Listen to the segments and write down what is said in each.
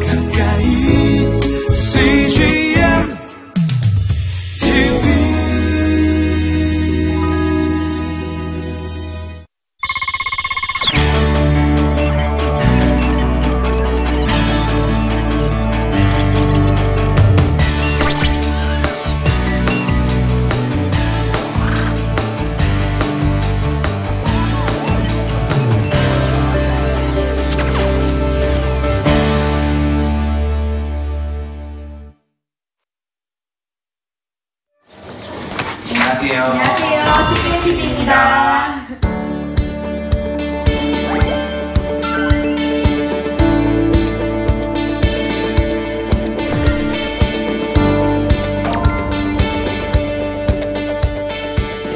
가까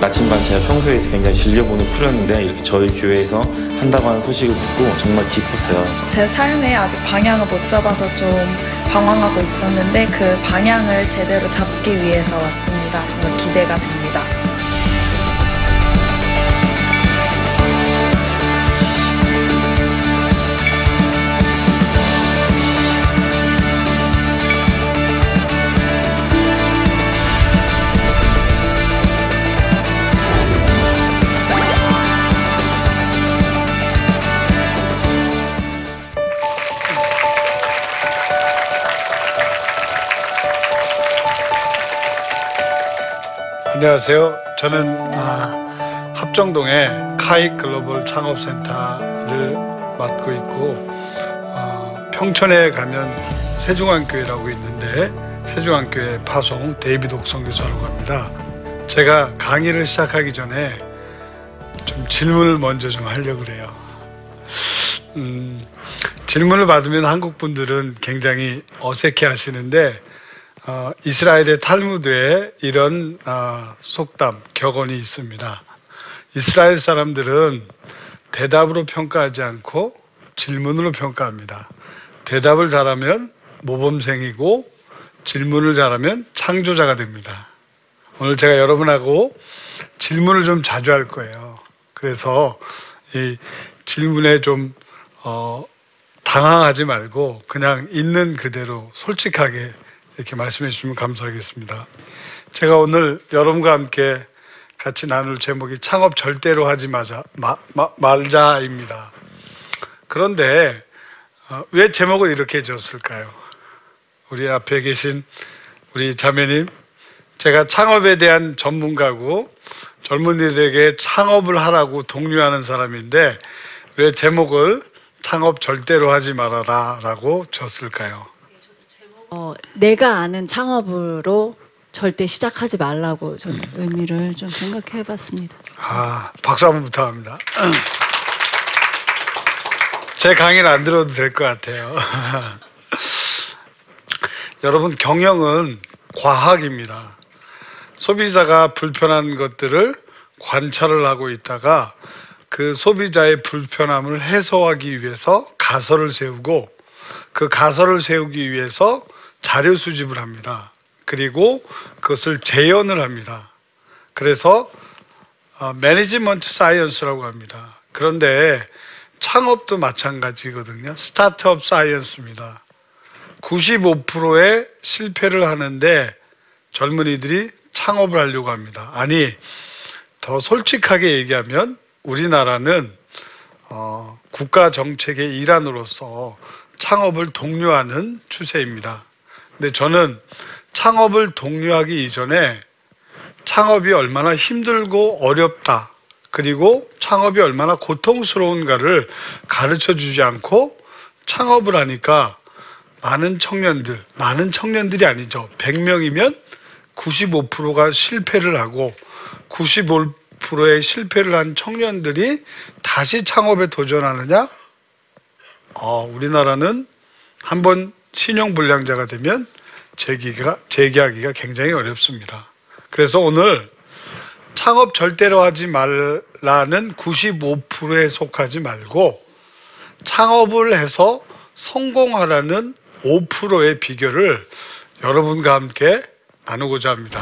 나침반 제가 평소에 굉장히 즐겨보는 프로였는데 이렇게 저희 교회에서 한다고 하는 소식을 듣고 정말 기뻤어요. 제 삶에 아직 방향을 못 잡아서 좀 방황하고 있었는데 그 방향을 제대로 잡기 위해서 왔습니다. 정말 기대가 됩니다. 안녕하세요. 저는 아, 합정동의 카이 글로벌 창업센터를 맡고 있고 어, 평촌에 가면 새중앙교회라고 있는데 새중앙교회 파송 데이비드 옥 선교사라고 합니다. 제가 강의를 시작하기 전에 좀 질문을 먼저 좀 하려고 그래요. 음, 질문을 받으면 한국 분들은 굉장히 어색해 하시는데 어, 이스라엘의 탈무드에 이런 어, 속담, 격언이 있습니다. 이스라엘 사람들은 대답으로 평가하지 않고 질문으로 평가합니다. 대답을 잘하면 모범생이고 질문을 잘하면 창조자가 됩니다. 오늘 제가 여러분하고 질문을 좀 자주 할 거예요. 그래서 이 질문에 좀 어, 당황하지 말고 그냥 있는 그대로 솔직하게 이렇게 말씀해 주시면 감사하겠습니다. 제가 오늘 여러분과 함께 같이 나눌 제목이 창업 절대로 하지 마자, 마, 마, 말자입니다. 그런데 어, 왜 제목을 이렇게 지었을까요? 우리 앞에 계신 우리 자매님, 제가 창업에 대한 전문가고 젊은이들에게 창업을 하라고 독려하는 사람인데 왜 제목을 창업 절대로 하지 말아라 라고 졌을까요? 어, 내가 아는 창업으로 절대 시작하지 말라고 저는 의미를 좀 생각해 봤습니다. 아, 박수 한번 부탁합니다. 제 강의를 안 들어도 될 것 같아요. 여러분, 경영은 과학입니다. 소비자가 불편한 것들을 관찰을 하고 있다가 그 소비자의 불편함을 해소하기 위해서 가설을 세우고 그 가설을 세우기 위해서 자료 수집을 합니다. 그리고 그것을 재현을 합니다. 그래서 어, management science라고 합니다. 그런데 창업도 마찬가지거든요. startup science입니다. 95%의 실패를 하는데 젊은이들이 창업을 하려고 합니다. 아니, 더 솔직하게 얘기하면 우리나라는 어, 국가 정책의 일환으로서 창업을 독려하는 추세입니다. 근데 저는 창업을 독려하기 이전에 창업이 얼마나 힘들고 어렵다. 그리고 창업이 얼마나 고통스러운가를 가르쳐 주지 않고 창업을 하니까 많은 청년들, 많은 청년들이 아니죠. 100명이면 95%가 실패를 하고 95%의 실패를 한 청년들이 다시 창업에 도전하느냐? 어, 우리나라는 한번 신용 불량자가 되면 재기가, 재기하기가 굉장히 어렵습니다. 그래서 오늘 창업 절대로 하지 말라는 95%에 속하지 말고 창업을 해서 성공하라는 5%의 비결을 여러분과 함께 나누고자 합니다.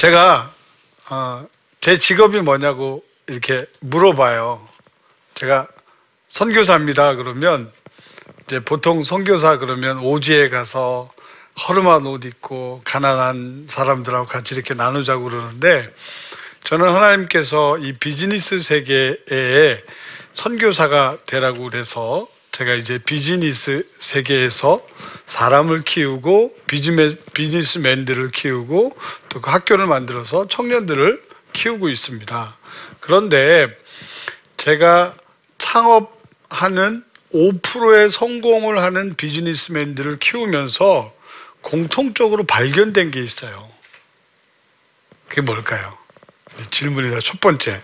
제가 어, 제 직업이 뭐냐고 이렇게 물어봐요. 제가 선교사입니다. 그러면 이제 보통 선교사 그러면 오지에 가서 허름한 옷 입고 가난한 사람들하고 같이 이렇게 나누자고 그러는데 저는 하나님께서 이 비즈니스 세계에 선교사가 되라고 그래서 제가 이제 비즈니스 세계에서 사람을 키우고 비즈니스맨들을 키우고 또 그 학교를 만들어서 청년들을 키우고 있습니다. 그런데 제가 창업하는 5%의 성공을 하는 비즈니스맨들을 키우면서 공통적으로 발견된 게 있어요. 그게 뭘까요? 질문이다. 첫 번째.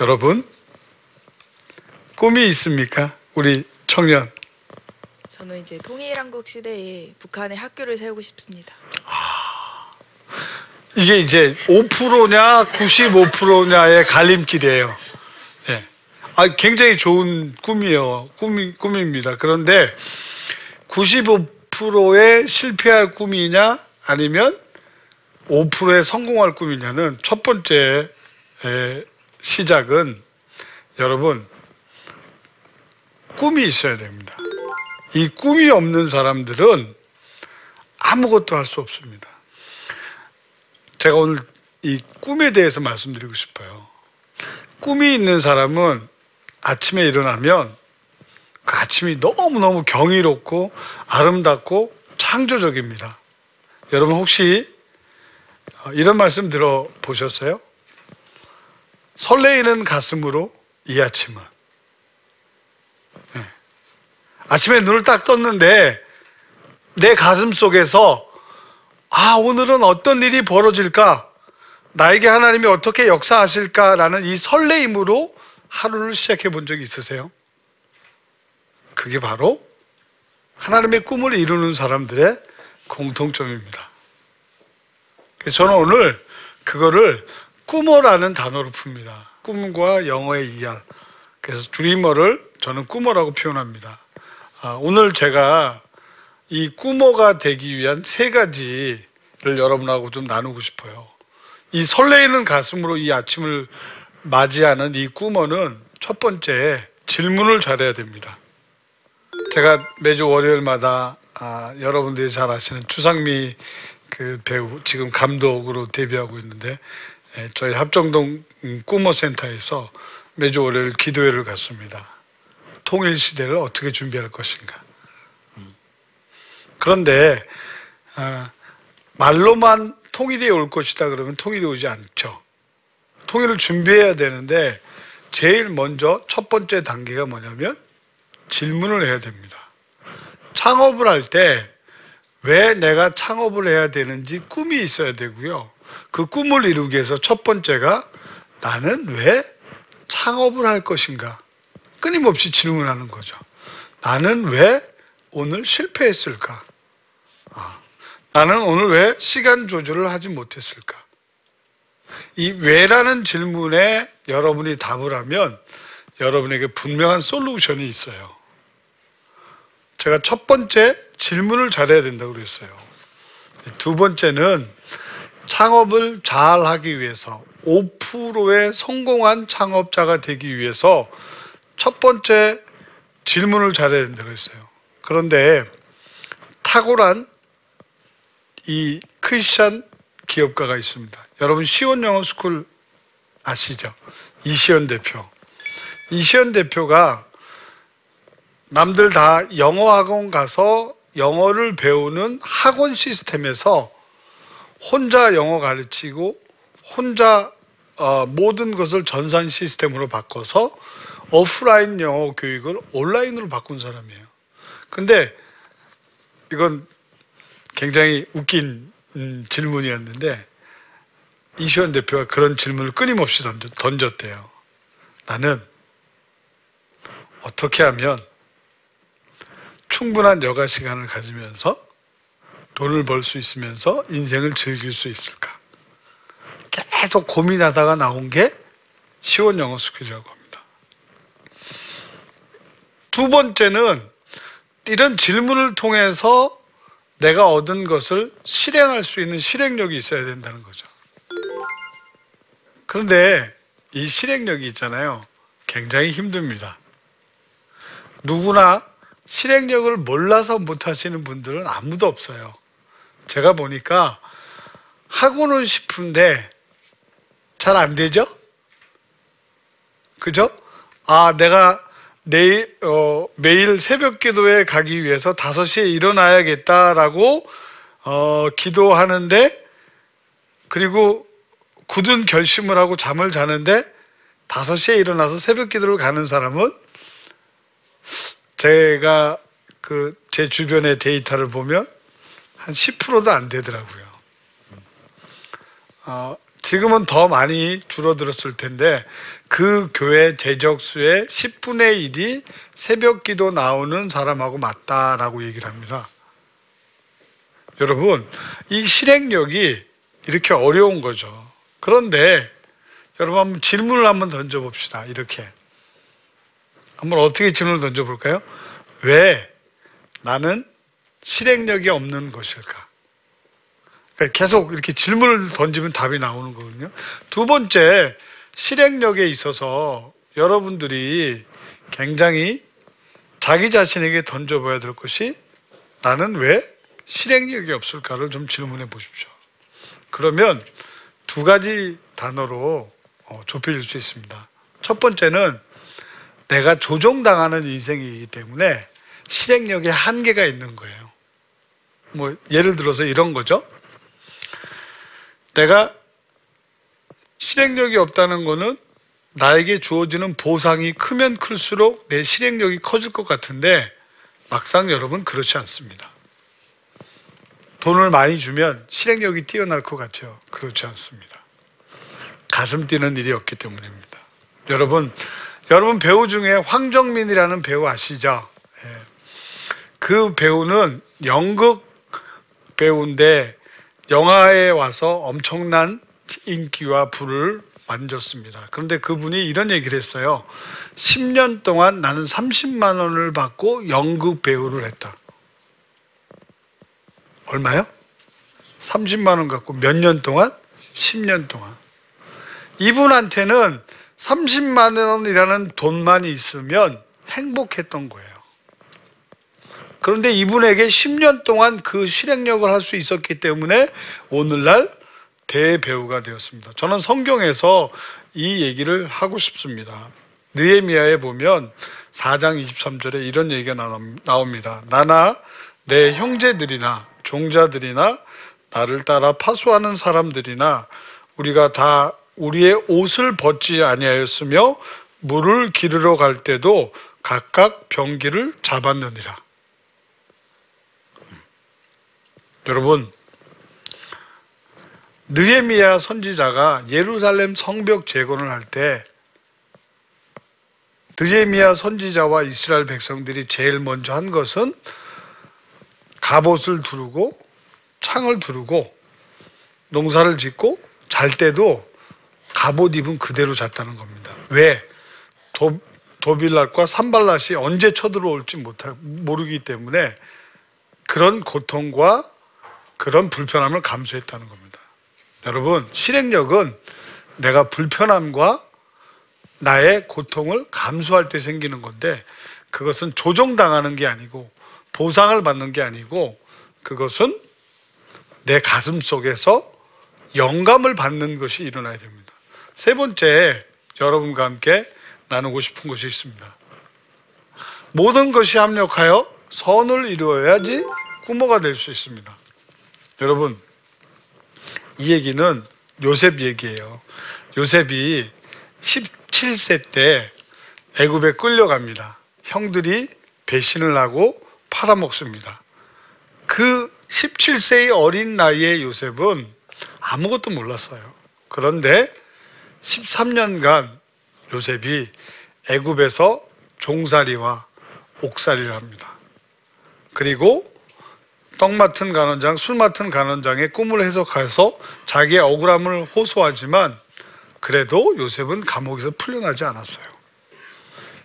여러분, 꿈이 있습니까? 우리 청년. 저는 이제 통일한국 시대에 북한에 학교를 세우고 싶습니다. 이게 이제 5%냐 95%냐의 갈림길이에요. 예. 아, 굉장히 좋은 꿈이에요. 꿈이, 꿈입니다. 그런데 95%의 실패할 꿈이냐 아니면 5%의 성공할 꿈이냐는 첫 번째 에, 시작은 여러분 꿈이 있어야 됩니다. 이 꿈이 없는 사람들은 아무것도 할 수 없습니다. 제가 오늘 이 꿈에 대해서 말씀드리고 싶어요. 꿈이 있는 사람은 아침에 일어나면 그 아침이 너무너무 경이롭고 아름답고 창조적입니다. 여러분 혹시 어, 이런 말씀 들어보셨어요? 설레이는 가슴으로 이 아침을. 네. 아침에 눈을 딱 떴는데 내 가슴 속에서 아, 오늘은 어떤 일이 벌어질까? 나에게 하나님이 어떻게 역사하실까라는 이 설레임으로 하루를 시작해 본 적이 있으세요? 그게 바로 하나님의 꿈을 이루는 사람들의 공통점입니다. 저는 오늘 그거를 꿈어라는 단어로 풉니다. 꿈과 영어의 이할. 그래서 드리머를 저는 꿈어라고 표현합니다. 아, 오늘 제가 이 꿈어가 되기 위한 세 가지를 여러분하고 좀 나누고 싶어요. 이 설레이는 가슴으로 이 아침을 맞이하는 이 꿈어는 첫 번째 질문을 잘해야 됩니다. 제가 매주 월요일마다 아, 여러분들이 잘 아시는 추상미 그 배우 지금 감독으로 데뷔하고 있는데 예, 저희 합정동 음, 꿈어 센터에서 매주 월요일 기도회를 갔습니다. 통일 시대를 어떻게 준비할 것인가. 그런데 어, 말로만 통일이 올 것이다 그러면 통일이 오지 않죠. 통일을 준비해야 되는데 제일 먼저 첫 번째 단계가 뭐냐면 질문을 해야 됩니다. 창업을 할 때 왜 내가 창업을 해야 되는지 꿈이 있어야 되고요. 그 꿈을 이루기 위해서 첫 번째가 나는 왜 창업을 할 것인가? 끊임없이 질문하는 거죠. 나는 왜 오늘 실패했을까? 아, 나는 오늘 왜 시간 조절을 하지 못했을까? 이 왜라는 질문에 여러분이 답을 하면 여러분에게 분명한 솔루션이 있어요. 제가 첫 번째 질문을 잘해야 된다고 그랬어요. 두 번째는 창업을 잘 하기 위해서 5%의 성공한 창업자가 되기 위해서 첫 번째 질문을 잘해야 된다고 했어요. 그런데 탁월한 이 크리스찬 기업가가 있습니다. 여러분 시원 영어 스쿨 아시죠? 이시원 대표. 이시원 대표가 남들 다 영어 학원 가서 영어를 배우는 학원 시스템에서 혼자 영어 가르치고 혼자 어, 모든 것을 전산 시스템으로 바꿔서 오프라인 영어 교육을 온라인으로 바꾼 사람이에요. 근데 이건 굉장히 웃긴 음, 질문이었는데 이시원 대표가 그런 질문을 끊임없이 던졌, 던졌대요. 나는 어떻게 하면 충분한 여가 시간을 가지면서 돈을 벌 수 있으면서 인생을 즐길 수 있을까? 계속 고민하다가 나온 게 시원 영어 합니다. 두 번째는 이런 질문을 통해서 내가 얻은 것을 실행할 수 있는 실행력이 있어야 된다는 거죠. 그런데 이 실행력이 있잖아요. 굉장히 힘듭니다. 누구나 실행력을 몰라서 못 하시는 분들은 아무도 없어요. 제가 보니까 하고는 싶은데 잘 안 되죠? 그죠? 아, 내가 내일, 어, 매일 새벽 기도에 가기 위해서 5시에 일어나야겠다라고, 어, 기도하는데, 그리고 굳은 결심을 하고 잠을 자는데, 5시에 일어나서 새벽 기도를 가는 사람은 제가 그 제 주변의 데이터를 보면 한 10%도 안 되더라고요. 어, 지금은 더 많이 줄어들었을 텐데 그 교회 재적수의 10분의 1이 새벽 기도 나오는 사람하고 맞다라고 얘기를 합니다. 여러분, 이 실행력이 이렇게 어려운 거죠. 그런데 여러분 한번 질문을 한번 던져봅시다. 이렇게. 한번 어떻게 질문을 던져볼까요? 왜 나는 실행력이 없는 것일까? 그러니까 계속 이렇게 질문을 던지면 답이 나오는 거거든요. 두 번째, 실행력에 있어서 여러분들이 굉장히 자기 자신에게 던져봐야 될 것이 나는 왜 실행력이 없을까를 좀 질문해 보십시오. 그러면 두 가지 단어로 어, 좁힐 수 있습니다. 첫 번째는 내가 조종당하는 인생이기 때문에 실행력에 한계가 있는 거예요. 뭐 예를 들어서 이런 거죠. 내가 실행력이 없다는 거는 나에게 주어지는 보상이 크면 클수록 내 실행력이 커질 것 같은데 막상 여러분 그렇지 않습니다. 돈을 많이 주면 실행력이 뛰어날 것 같죠. 그렇지 않습니다. 가슴 뛰는 일이 없기 때문입니다. 여러분, 여러분 배우 중에 황정민이라는 배우 아시죠? 예. 그 배우는 연극 배우인데 영화에 와서 엄청난 인기와 부를 만졌습니다. 그런데 그분이 이런 얘기를 했어요. 10년 동안 나는 30만 원을 받고 연극 배우를 했다. 얼마요? 30만 원 갖고 몇 년 동안? 10년 동안. 이분한테는 30만 원이라는 돈만 있으면 행복했던 거예요. 그런데 이분에게 10년 동안 그 실행력을 할 수 있었기 때문에 오늘날 대배우가 되었습니다. 저는 성경에서 이 얘기를 하고 싶습니다. 느헤미야에 보면 4장 23절에 이런 얘기가 나옵니다. 나나 내 형제들이나 종자들이나 나를 따라 파수하는 사람들이나 우리가 다 우리의 옷을 벗지 아니하였으며 물을 기르러 갈 때도 각각 병기를 잡았느니라. 여러분, 느헤미야 선지자가 예루살렘 성벽 재건을 할 때 느헤미야 선지자와 이스라엘 백성들이 제일 먼저 한 것은 갑옷을 두르고 창을 두르고 농사를 짓고 잘 때도 갑옷 입은 그대로 잤다는 겁니다. 왜? 도, 도빌랏과 산발랏이 언제 쳐들어올지 모르기 때문에 그런 고통과 그런 불편함을 감수했다는 겁니다. 여러분, 실행력은 내가 불편함과 나의 고통을 감수할 때 생기는 건데 그것은 조종당하는 게 아니고 보상을 받는 게 아니고 그것은 내 가슴 속에서 영감을 받는 것이 일어나야 됩니다. 세 번째, 여러분과 함께 나누고 싶은 것이 있습니다. 모든 것이 합력하여 선을 이루어야지 꾸모가 될 수 있습니다. 여러분, 이 얘기는 요셉 얘기예요. 요셉이 17세 때 애굽에 끌려갑니다. 형들이 배신을 하고 팔아먹습니다. 그 17세의 어린 나이의 요셉은 아무것도 몰랐어요. 그런데 13년간 요셉이 애굽에서 종살이와 옥살이를 합니다. 그리고 떡 맡은 간원장, 술 맡은 간원장의 꿈을 해석해서 자기의 억울함을 호소하지만 그래도 요셉은 감옥에서 풀려나지 않았어요.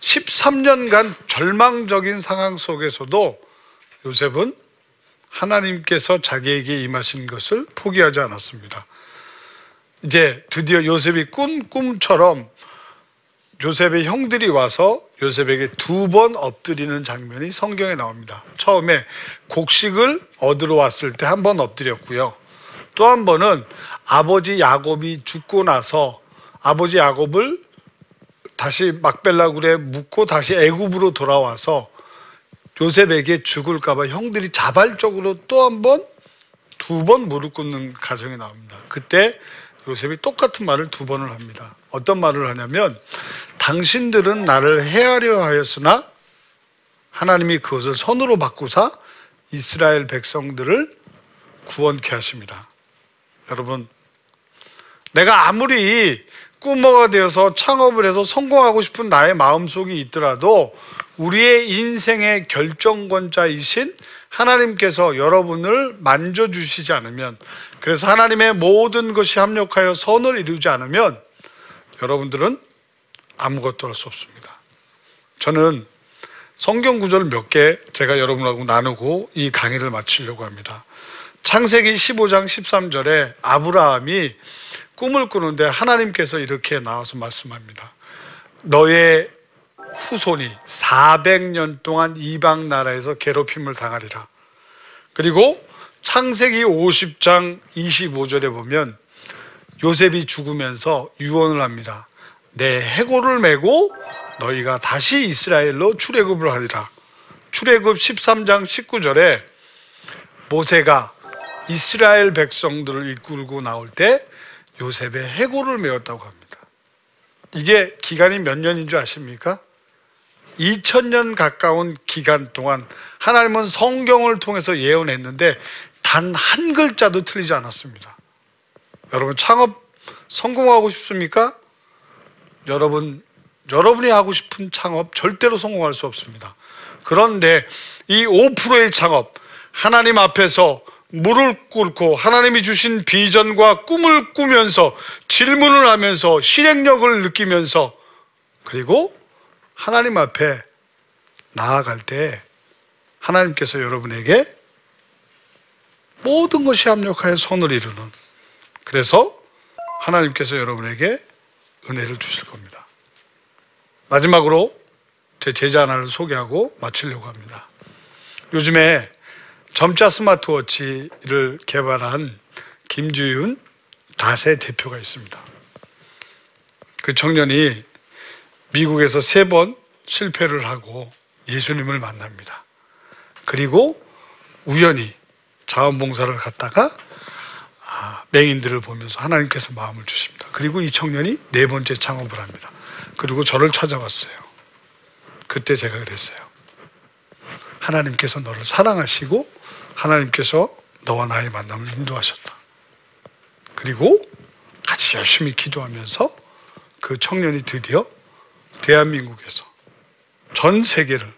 13년간 절망적인 상황 속에서도 요셉은 하나님께서 자기에게 임하신 것을 포기하지 않았습니다. 이제 드디어 요셉이 꾼 꿈처럼 요셉의 형들이 와서 요셉에게 두 번 엎드리는 장면이 성경에 나옵니다. 처음에 곡식을 얻으러 왔을 때 한 번 엎드렸고요. 또 한 번은 아버지 야곱이 죽고 나서 아버지 야곱을 다시 막벨라굴에 묻고 다시 애굽으로 돌아와서 요셉에게 죽을까봐 형들이 자발적으로 또 한 번 두 번 무릎 꿇는 가정이 나옵니다. 그때 요셉이 똑같은 말을 두 번을 합니다. 어떤 말을 하냐면 당신들은 나를 해하려 하였으나 하나님이 그것을 선으로 바꾸사 이스라엘 백성들을 구원케 하십니다. 여러분, 내가 아무리 꾸머가 되어서 창업을 해서 성공하고 싶은 나의 마음속이 있더라도 우리의 인생의 결정권자이신 하나님께서 여러분을 만져주시지 않으면 그래서 하나님의 모든 것이 합력하여 선을 이루지 않으면 여러분들은 아무것도 할 수 없습니다. 저는 성경 구절 몇 개 제가 여러분하고 나누고 이 강의를 마치려고 합니다. 창세기 15장 13절에 아브라함이 꿈을 꾸는데 하나님께서 이렇게 나와서 말씀합니다. 너의 후손이 400년 동안 이방 나라에서 괴롭힘을 당하리라. 그리고 창세기 50장 25절에 보면 요셉이 죽으면서 유언을 합니다. 내 해골을 메고 너희가 다시 이스라엘로 출애굽을 하리라. 출애굽 13장 19절에 모세가 이스라엘 백성들을 이끌고 나올 때 요셉의 해골을 메었다고 합니다. 이게 기간이 몇 년인 줄 아십니까? 2000년 가까운 기간 동안 하나님은 성경을 통해서 예언했는데 단 한 글자도 틀리지 않았습니다. 여러분 창업 성공하고 싶습니까? 여러분 여러분이 하고 싶은 창업 절대로 성공할 수 없습니다. 그런데 이 5%의 창업 하나님 앞에서 무릎 꿇고 하나님이 주신 비전과 꿈을 꾸면서 질문을 하면서 실행력을 느끼면서 그리고 하나님 앞에 나아갈 때 하나님께서 여러분에게 모든 것이 합력하여 선을 이루는 그래서 하나님께서 여러분에게 은혜를 주실 겁니다. 마지막으로 제 제자 하나를 소개하고 마치려고 합니다. 요즘에 점자 스마트워치를 개발한 김주윤 다세 대표가 있습니다. 그 청년이 미국에서 세 번 실패를 하고 예수님을 만납니다. 그리고 우연히 자원봉사를 갔다가 아, 맹인들을 보면서 하나님께서 마음을 주십니다. 그리고 이 청년이 네 번째 창업을 합니다. 그리고 저를 찾아왔어요. 그때 제가 그랬어요. 하나님께서 너를 사랑하시고 하나님께서 너와 나의 만남을 인도하셨다. 그리고 같이 열심히 기도하면서 그 청년이 드디어 대한민국에서 전 세계를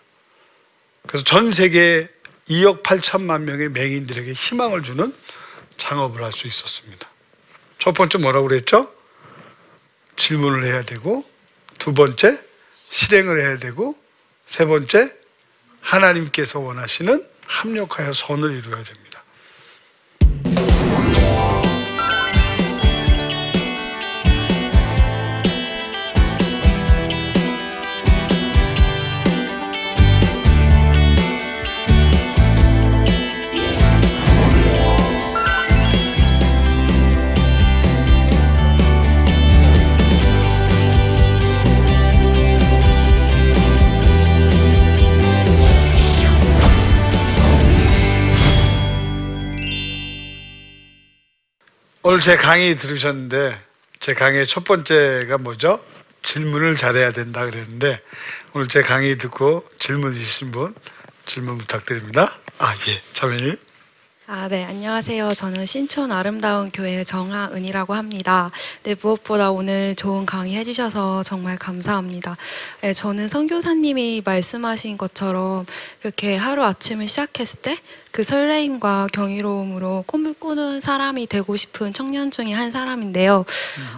그래서 전 세계 2억 8천만 명의 맹인들에게 희망을 주는 창업을 할 수 있었습니다. 첫 번째 뭐라고 그랬죠? 질문을 해야 되고 두 번째 실행을 해야 되고 세 번째 하나님께서 원하시는 합력하여 선을 이루어야 됩니다. 오늘 제 강의 들으셨는데 제 강의 첫 번째가 뭐죠? 질문을 잘해야 된다 그랬는데 오늘 제 강의 듣고 질문 있으신 분 질문 부탁드립니다. 아 예, 자매님. 아, 네, 안녕하세요. 저는 신촌 아름다운 교회 정하은이라고 합니다. 네, 무엇보다 오늘 좋은 강의 해주셔서 정말 감사합니다. 네, 저는 선교사님이 말씀하신 것처럼 이렇게 하루 아침을 시작했을 때 그 설레임과 경이로움으로 꿈을 꾸는 사람이 되고 싶은 청년 중에 한 사람인데요.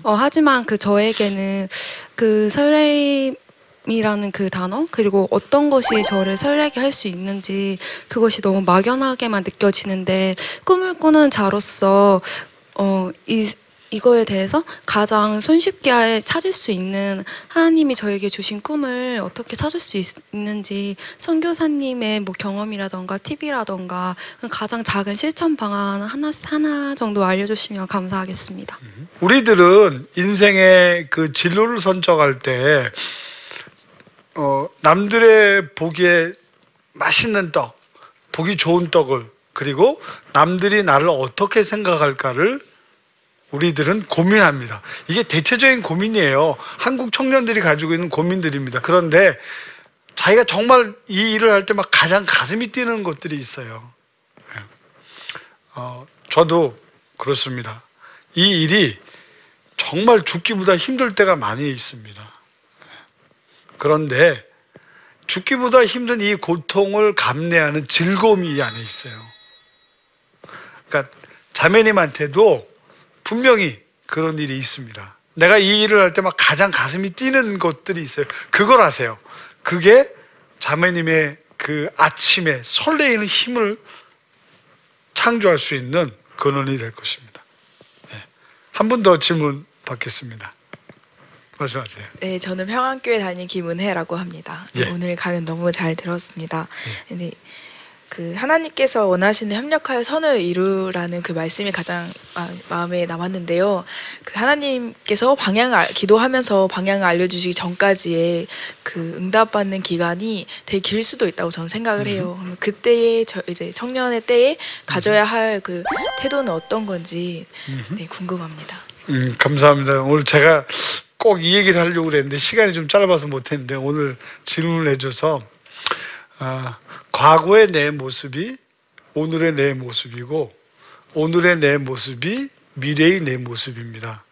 어, 하지만 그 저에게는 그 설레임 이라는 그 단어 그리고 어떤 것이 저를 설레게 할 수 있는지 그것이 너무 막연하게만 느껴지는데 꿈을 꾸는 자로서 어, 이, 이거에 대해서 가장 손쉽게 찾을 수 있는 하나님이 저에게 주신 꿈을 어떻게 찾을 수 있, 있는지 선교사님의 뭐 경험이라던가 팁이라던가 가장 작은 실천 방안 하나 하나 정도 알려주시면 감사하겠습니다. 우리들은 인생의 그 진로를 선정할 때 어, 남들의 보기에 맛있는 떡, 보기 좋은 떡을 그리고 남들이 나를 어떻게 생각할까를 우리들은 고민합니다. 이게 대체적인 고민이에요. 한국 청년들이 가지고 있는 고민들입니다. 그런데 자기가 정말 이 일을 할 때 막 가장 가슴이 뛰는 것들이 있어요. 예. 어, 저도 그렇습니다. 이 일이 정말 죽기보다 힘들 때가 많이 있습니다. 그런데 죽기보다 힘든 이 고통을 감내하는 즐거움이 이 안에 있어요. 그러니까 자매님한테도 분명히 그런 일이 있습니다. 내가 이 일을 할 때 막 가장 가슴이 뛰는 것들이 있어요. 그걸 아세요. 그게 자매님의 그 아침에 설레이는 힘을 창조할 수 있는 근원이 될 것입니다. 네. 한분 더 질문 받겠습니다. 말씀하세요. 네, 저는 평안교회 다니는 김은혜라고 합니다. 네, 예. 오늘 강연 너무 잘 들었습니다. 근데 그 하나님께서 원하시는 협력하여 선을 이루라는 그 말씀이 가장 마, 마음에 남았는데요. 그 하나님께서 방향을 알- 기도하면서 방향을 알려주시기 전까지의 그 응답받는 기간이 되게 길 수도 있다고 저는 생각을 해요. 그러면 그때의 저 이제 청년의 때에 가져야 할 그 태도는 어떤 건지 네, 궁금합니다. 음, 감사합니다. 오늘 제가 꼭 이 얘기를 하려고 그랬는데 시간이 좀 짧아서 못했는데 오늘 질문을 해줘서 아, 과거의 내 모습이 오늘의 내 모습이고 오늘의 내 모습이 미래의 내 모습입니다.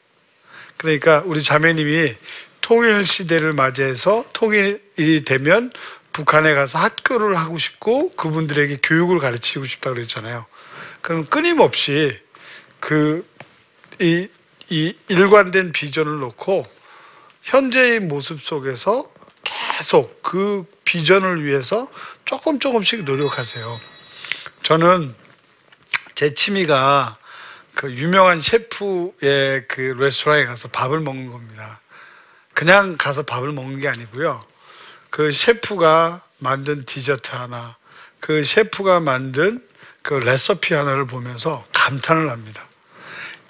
그러니까 우리 자매님이 통일 시대를 맞이해서 통일이 되면 북한에 가서 학교를 하고 싶고 그분들에게 교육을 가르치고 싶다 그랬잖아요. 그럼 끊임없이 그 이, 이 일관된 비전을 놓고 현재의 모습 속에서 계속 그 비전을 위해서 조금 조금씩 노력하세요. 저는 제 취미가 그 유명한 셰프의 그 레스토랑에 가서 밥을 먹는 겁니다. 그냥 가서 밥을 먹는 게 아니고요. 그 셰프가 만든 디저트 하나, 그 셰프가 만든 그 레시피 하나를 보면서 감탄을 합니다.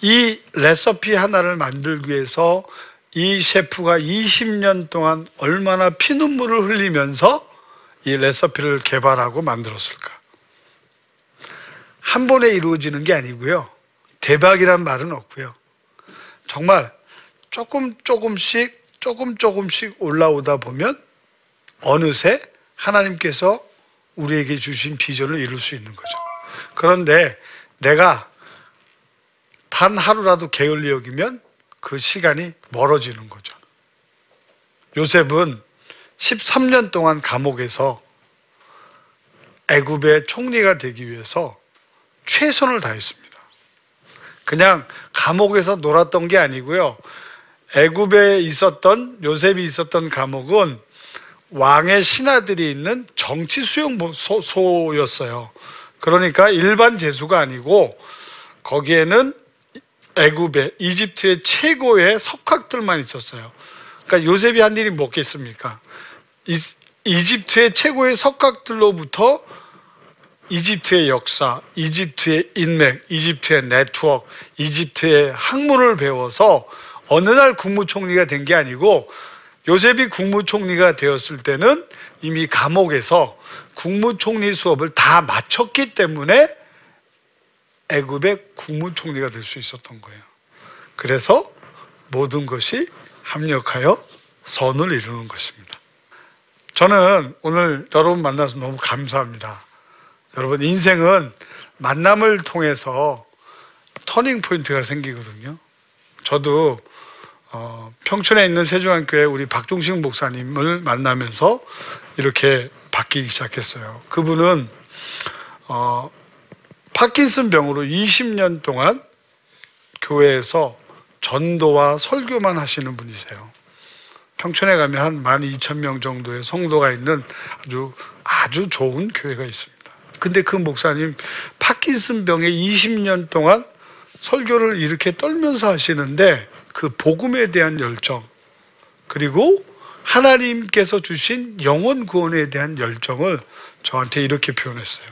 이 레시피 하나를 만들기 위해서 이 셰프가 20년 동안 얼마나 피눈물을 흘리면서 이 레시피를 개발하고 만들었을까? 한 번에 이루어지는 게 아니고요. 대박이란 말은 없고요. 정말 조금 조금씩 조금 조금씩 올라오다 보면 어느새 하나님께서 우리에게 주신 비전을 이룰 수 있는 거죠. 그런데 내가 단 하루라도 게을리 여기면 그 시간이 멀어지는 거죠. 요셉은 13년 동안 감옥에서 애굽의 총리가 되기 위해서 최선을 다했습니다. 그냥 감옥에서 놀았던 게 아니고요. 애굽에 있었던 요셉이 있었던 감옥은 왕의 신하들이 있는 정치 수용소였어요. 그러니까 일반 재수가 아니고 거기에는 애굽의 이집트의 최고의 석학들만 있었어요. 그러니까 요셉이 한 일이 뭐겠습니까? 이, 이집트의 최고의 석학들로부터 이집트의 역사, 이집트의 인맥, 이집트의 네트워크, 이집트의 학문을 배워서 어느 날 국무총리가 된 게 아니고 요셉이 국무총리가 되었을 때는 이미 감옥에서 국무총리 수업을 다 마쳤기 때문에 애굽의 국무총리가 될 수 있었던 거예요. 그래서 모든 것이 합력하여 선을 이루는 것입니다. 저는 오늘 여러분 만나서 너무 감사합니다. 여러분 인생은 만남을 통해서 터닝 포인트가 생기거든요. 저도 어, 평촌에 있는 세종한교회 우리 박종식 목사님을 만나면서 이렇게 바뀌기 시작했어요. 그분은 어, 파킨슨 병으로 20년 동안 교회에서 전도와 설교만 하시는 분이세요. 평촌에 가면 한 12,000명 정도의 성도가 있는 아주 아주 좋은 교회가 있습니다. 근데 그 목사님 파킨슨 병에 20년 동안 설교를 이렇게 떨면서 하시는데 그 복음에 대한 열정 그리고 하나님께서 주신 영원 구원에 대한 열정을 저한테 이렇게 표현했어요.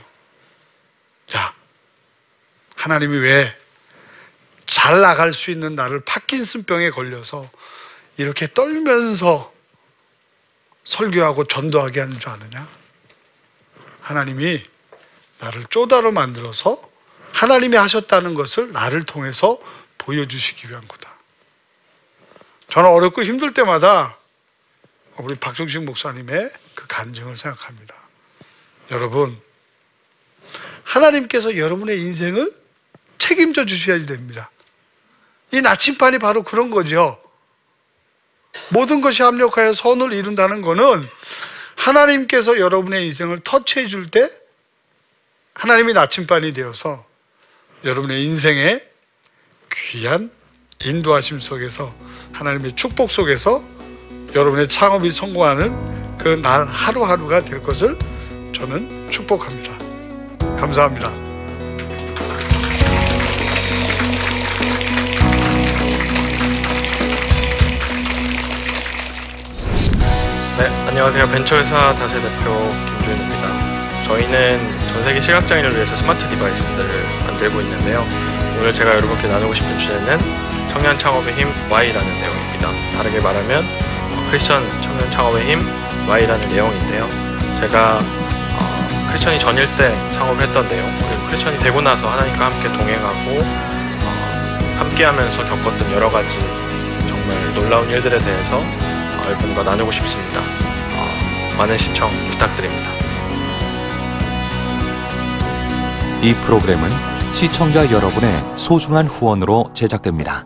야, 하나님이 왜 잘 나갈 수 있는 나를 파킨슨병에 걸려서 이렇게 떨면서 설교하고 전도하게 하는 줄 아느냐? 하나님이 나를 쪼다로 만들어서 하나님이 하셨다는 것을 나를 통해서 보여주시기 위한 거다. 저는 어렵고 힘들 때마다 우리 박종식 목사님의 그 간증을 생각합니다. 여러분, 하나님께서 여러분의 인생을 책임져 주셔야 됩니다. 이 나침반이 바로 그런 거죠. 모든 것이 합력하여 선을 이룬다는 것은 하나님께서 여러분의 인생을 터치해 줄 때 하나님이 나침반이 되어서 여러분의 인생에 귀한 인도하심 속에서 하나님의 축복 속에서 여러분의 창업이 성공하는 그 날 하루하루가 될 것을 저는 축복합니다. 감사합니다. 안녕하세요. 벤처회사 다세 대표 김주현입니다. 저희는 전 세계 시각장애인을 위해서 스마트 디바이스들을 만들고 있는데요. 오늘 제가 여러분께 나누고 싶은 주제는 청년 창업의 힘 Y라는 내용입니다. 다르게 말하면 어, 크리스천 청년 창업의 힘 Y라는 내용인데요. 제가 어, 크리스천이 전일 때 창업했던 내용 그리고 크리스천이 되고 나서 하나님과 함께 동행하고 어, 함께하면서 겪었던 여러 가지 정말 놀라운 일들에 대해서 어, 여러분과 나누고 싶습니다. 어, 많은 시청 부탁드립니다. 이 프로그램은 시청자 여러분의 소중한 후원으로 제작됩니다.